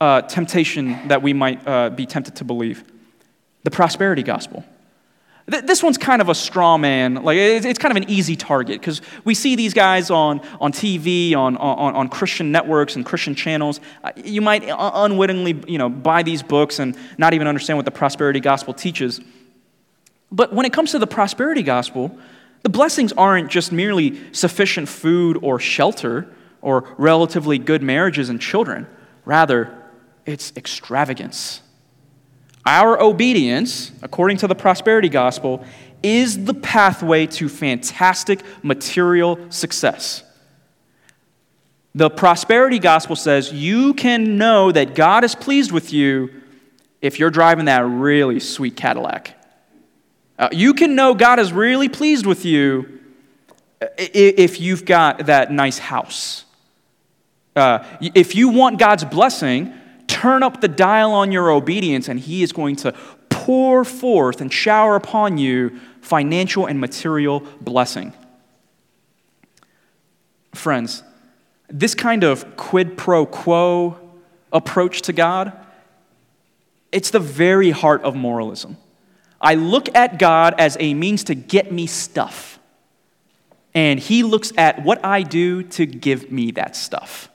uh, temptation that we might uh, be tempted to believe the prosperity gospel. This one's kind of a straw man. Like, it's kind of an easy target because we see these guys on, on TV, on, on, on Christian networks and Christian channels. Uh, you might unwittingly you know, buy these books and not even understand what the prosperity gospel teaches. But when it comes to the prosperity gospel, the blessings aren't just merely sufficient food or shelter or relatively good marriages and children. Rather, it's extravagance our obedience, according to the prosperity gospel, is the pathway to fantastic material success. The prosperity gospel says you can know that God is pleased with you if you're driving that really sweet Cadillac. Uh, you can know God is really pleased with you if you've got that nice house. Uh, if you want God's blessing, turn up the dial on your obedience, and He is going to pour forth and shower upon you financial and material blessing. Friends, this kind of quid pro quo approach to God, it's the very heart of moralism. I look at God as a means to get me stuff, and He looks at what I do to give me that stuff.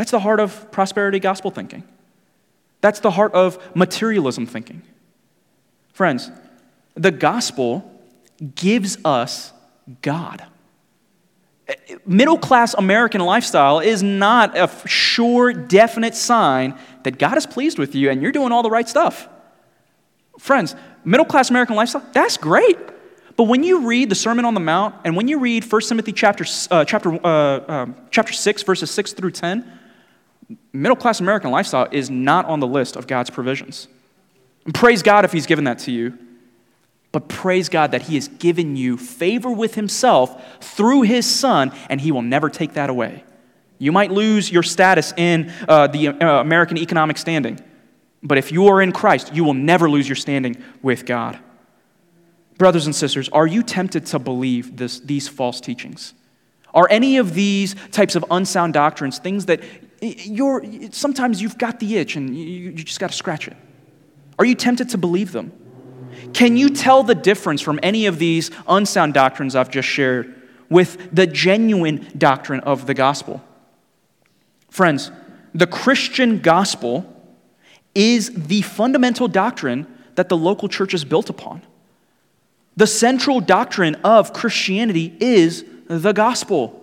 That's the heart of prosperity gospel thinking. That's the heart of materialism thinking. Friends, the gospel gives us God. Middle class American lifestyle is not a sure, definite sign that God is pleased with you and you're doing all the right stuff. Friends, middle class American lifestyle, that's great. But when you read the Sermon on the Mount and when you read 1 Timothy chapter, uh, chapter, uh, um, chapter 6, verses 6 through 10, middle class American lifestyle is not on the list of God's provisions. And praise God if He's given that to you. But praise God that He has given you favor with Himself through His Son, and He will never take that away. You might lose your status in uh, the uh, American economic standing, but if you are in Christ, you will never lose your standing with God. Brothers and sisters, are you tempted to believe this, these false teachings? Are any of these types of unsound doctrines things that you're, sometimes you've got the itch and you, you just got to scratch it. Are you tempted to believe them? Can you tell the difference from any of these unsound doctrines I've just shared with the genuine doctrine of the gospel? Friends, the Christian gospel is the fundamental doctrine that that the local church is built upon. The central doctrine of Christianity is the gospel.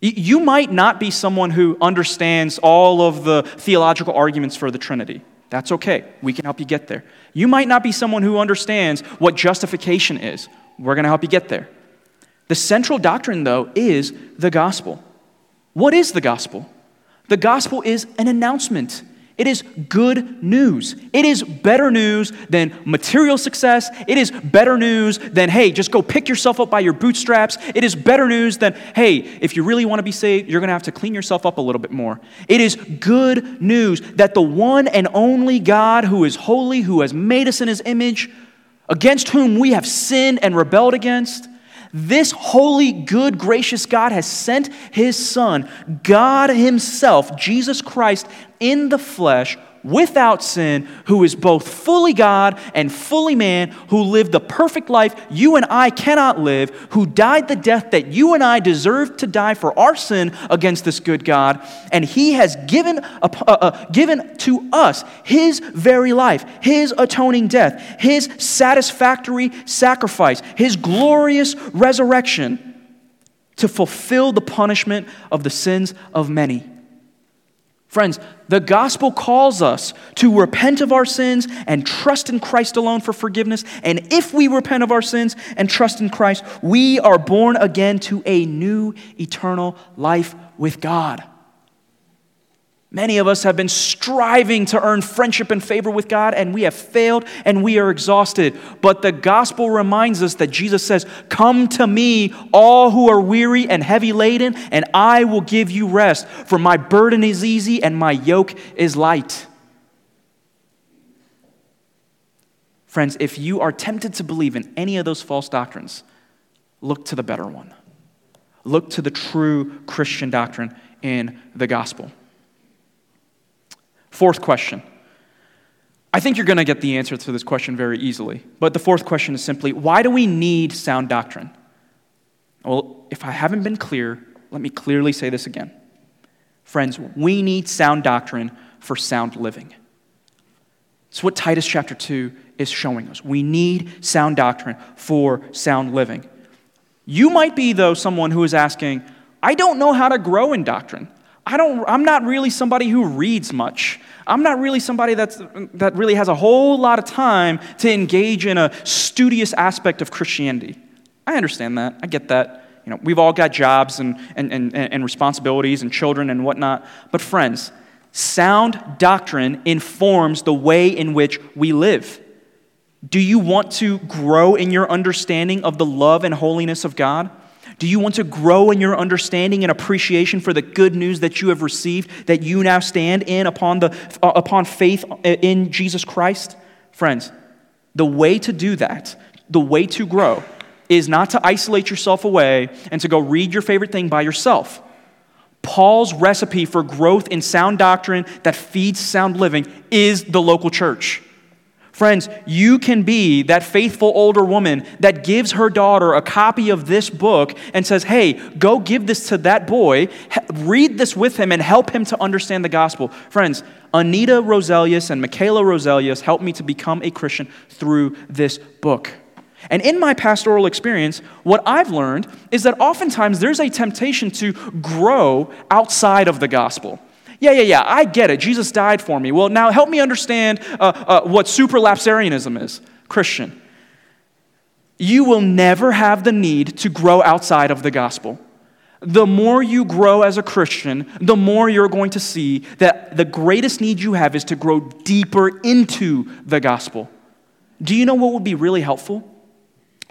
You might not be someone who understands all of the theological arguments for the Trinity. That's okay. We can help you get there. You might not be someone who understands what justification is. We're going to help you get there. The central doctrine, though, is the gospel. What is the gospel? The gospel is an announcement. It is good news. It is better news than material success. It is better news than, hey, just go pick yourself up by your bootstraps. It is better news than, hey, if you really want to be saved, you're going to have to clean yourself up a little bit more. It is good news that the one and only God who is holy, who has made us in his image, against whom we have sinned and rebelled against, this holy, good, gracious God has sent his Son, God Himself, Jesus Christ, in the flesh without sin, who is both fully God and fully man, who lived the perfect life you and I cannot live, who died the death that you and I deserved to die for our sin against this good God, and he has given, uh, uh, given to us his very life, his atoning death, his satisfactory sacrifice, his glorious resurrection to fulfill the punishment of the sins of many. Friends, the gospel calls us to repent of our sins and trust in Christ alone for forgiveness. And if we repent of our sins and trust in Christ, we are born again to a new eternal life with God. Many of us have been striving to earn friendship and favor with God, and we have failed and we are exhausted. But the gospel reminds us that Jesus says, Come to me, all who are weary and heavy laden, and I will give you rest. For my burden is easy and my yoke is light. Friends, if you are tempted to believe in any of those false doctrines, look to the better one. Look to the true Christian doctrine in the gospel. Fourth question. I think you're going to get the answer to this question very easily. But the fourth question is simply why do we need sound doctrine? Well, if I haven't been clear, let me clearly say this again. Friends, we need sound doctrine for sound living. It's what Titus chapter 2 is showing us. We need sound doctrine for sound living. You might be, though, someone who is asking, I don't know how to grow in doctrine. I don't, I'm not really somebody who reads much. I'm not really somebody that's, that really has a whole lot of time to engage in a studious aspect of Christianity. I understand that. I get that. You know, we've all got jobs and, and, and, and responsibilities and children and whatnot. But, friends, sound doctrine informs the way in which we live. Do you want to grow in your understanding of the love and holiness of God? Do you want to grow in your understanding and appreciation for the good news that you have received, that you now stand in upon, the, uh, upon faith in Jesus Christ? Friends, the way to do that, the way to grow, is not to isolate yourself away and to go read your favorite thing by yourself. Paul's recipe for growth in sound doctrine that feeds sound living is the local church. Friends, you can be that faithful older woman that gives her daughter a copy of this book and says, Hey, go give this to that boy, read this with him, and help him to understand the gospel. Friends, Anita Roselius and Michaela Roselius helped me to become a Christian through this book. And in my pastoral experience, what I've learned is that oftentimes there's a temptation to grow outside of the gospel. Yeah, yeah, yeah, I get it. Jesus died for me. Well, now help me understand uh, uh, what supralapsarianism is. Christian, you will never have the need to grow outside of the gospel. The more you grow as a Christian, the more you're going to see that the greatest need you have is to grow deeper into the gospel. Do you know what would be really helpful?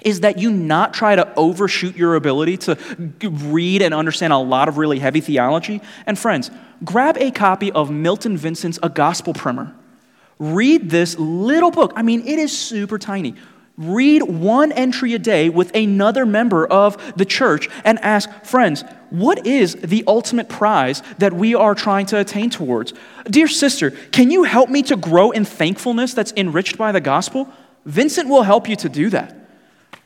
Is that you not try to overshoot your ability to read and understand a lot of really heavy theology. And friends, grab a copy of Milton Vincent's A Gospel Primer. Read this little book. I mean, it is super tiny. Read one entry a day with another member of the church and ask, friends, what is the ultimate prize that we are trying to attain towards? Dear sister, can you help me to grow in thankfulness that's enriched by the gospel? Vincent will help you to do that.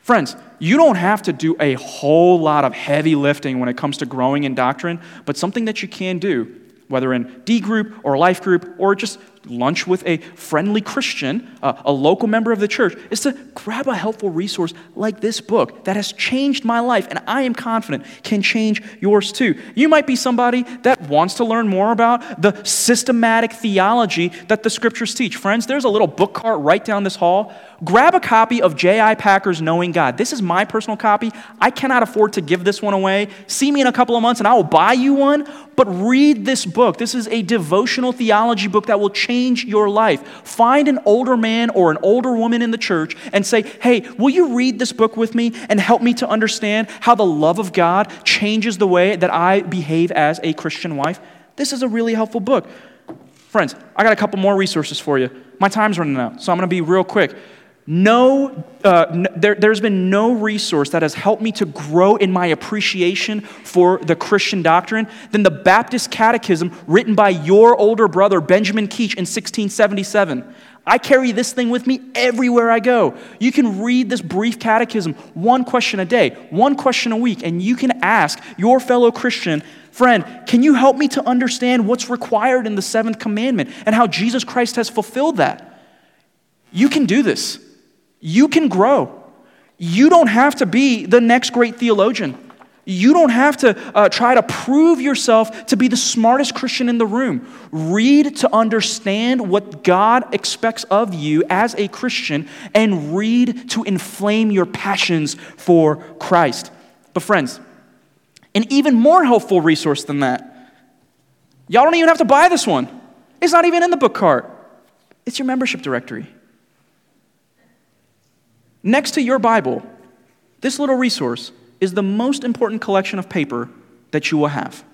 Friends, you don't have to do a whole lot of heavy lifting when it comes to growing in doctrine, but something that you can do whether in D group or life group or just lunch with a friendly Christian, uh, a local member of the church, is to grab a helpful resource like this book that has changed my life and I am confident can change yours too. You might be somebody that wants to learn more about the systematic theology that the scriptures teach. Friends, there's a little book cart right down this hall grab a copy of J.I. Packer's Knowing God. This is my personal copy. I cannot afford to give this one away. See me in a couple of months and I will buy you one, but read this book. This is a devotional theology book that will change your life. Find an older man or an older woman in the church and say, hey, will you read this book with me and help me to understand how the love of God changes the way that I behave as a Christian wife? This is a really helpful book. Friends, I got a couple more resources for you. My time's running out, so I'm going to be real quick. No, uh, there, there's been no resource that has helped me to grow in my appreciation for the Christian doctrine than the Baptist Catechism written by your older brother, Benjamin Keach, in 1677. I carry this thing with me everywhere I go. You can read this brief catechism, one question a day, one question a week, and you can ask your fellow Christian, friend, can you help me to understand what's required in the seventh commandment and how Jesus Christ has fulfilled that? You can do this. You can grow. You don't have to be the next great theologian. You don't have to uh, try to prove yourself to be the smartest Christian in the room. Read to understand what God expects of you as a Christian, and read to inflame your passions for Christ. But, friends, an even more helpful resource than that, y'all don't even have to buy this one. It's not even in the book cart, it's your membership directory. Next to your Bible, this little resource is the most important collection of paper that you will have.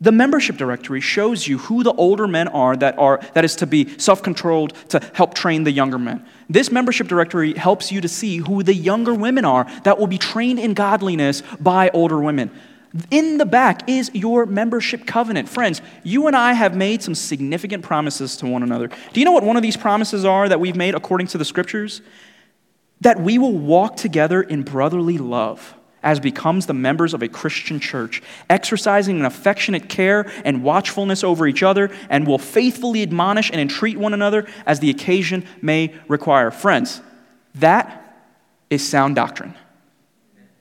The membership directory shows you who the older men are that, are that is to be self controlled to help train the younger men. This membership directory helps you to see who the younger women are that will be trained in godliness by older women. In the back is your membership covenant. Friends, you and I have made some significant promises to one another. Do you know what one of these promises are that we've made according to the scriptures? That we will walk together in brotherly love as becomes the members of a Christian church, exercising an affectionate care and watchfulness over each other, and will faithfully admonish and entreat one another as the occasion may require. Friends, that is sound doctrine.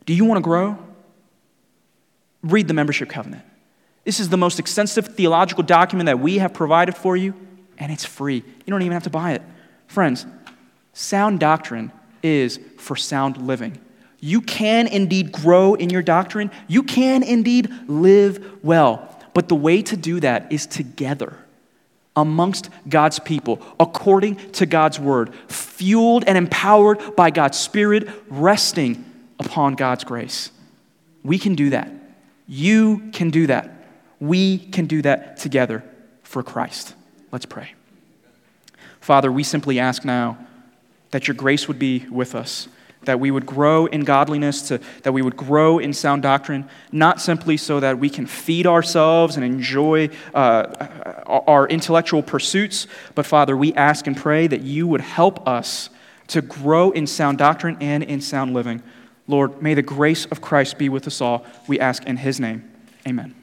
Do you want to grow? Read the membership covenant. This is the most extensive theological document that we have provided for you, and it's free. You don't even have to buy it. Friends, sound doctrine is for sound living. You can indeed grow in your doctrine, you can indeed live well. But the way to do that is together amongst God's people, according to God's word, fueled and empowered by God's Spirit, resting upon God's grace. We can do that. You can do that. We can do that together for Christ. Let's pray. Father, we simply ask now that your grace would be with us, that we would grow in godliness, to, that we would grow in sound doctrine, not simply so that we can feed ourselves and enjoy uh, our intellectual pursuits, but Father, we ask and pray that you would help us to grow in sound doctrine and in sound living. Lord, may the grace of Christ be with us all. We ask in his name. Amen.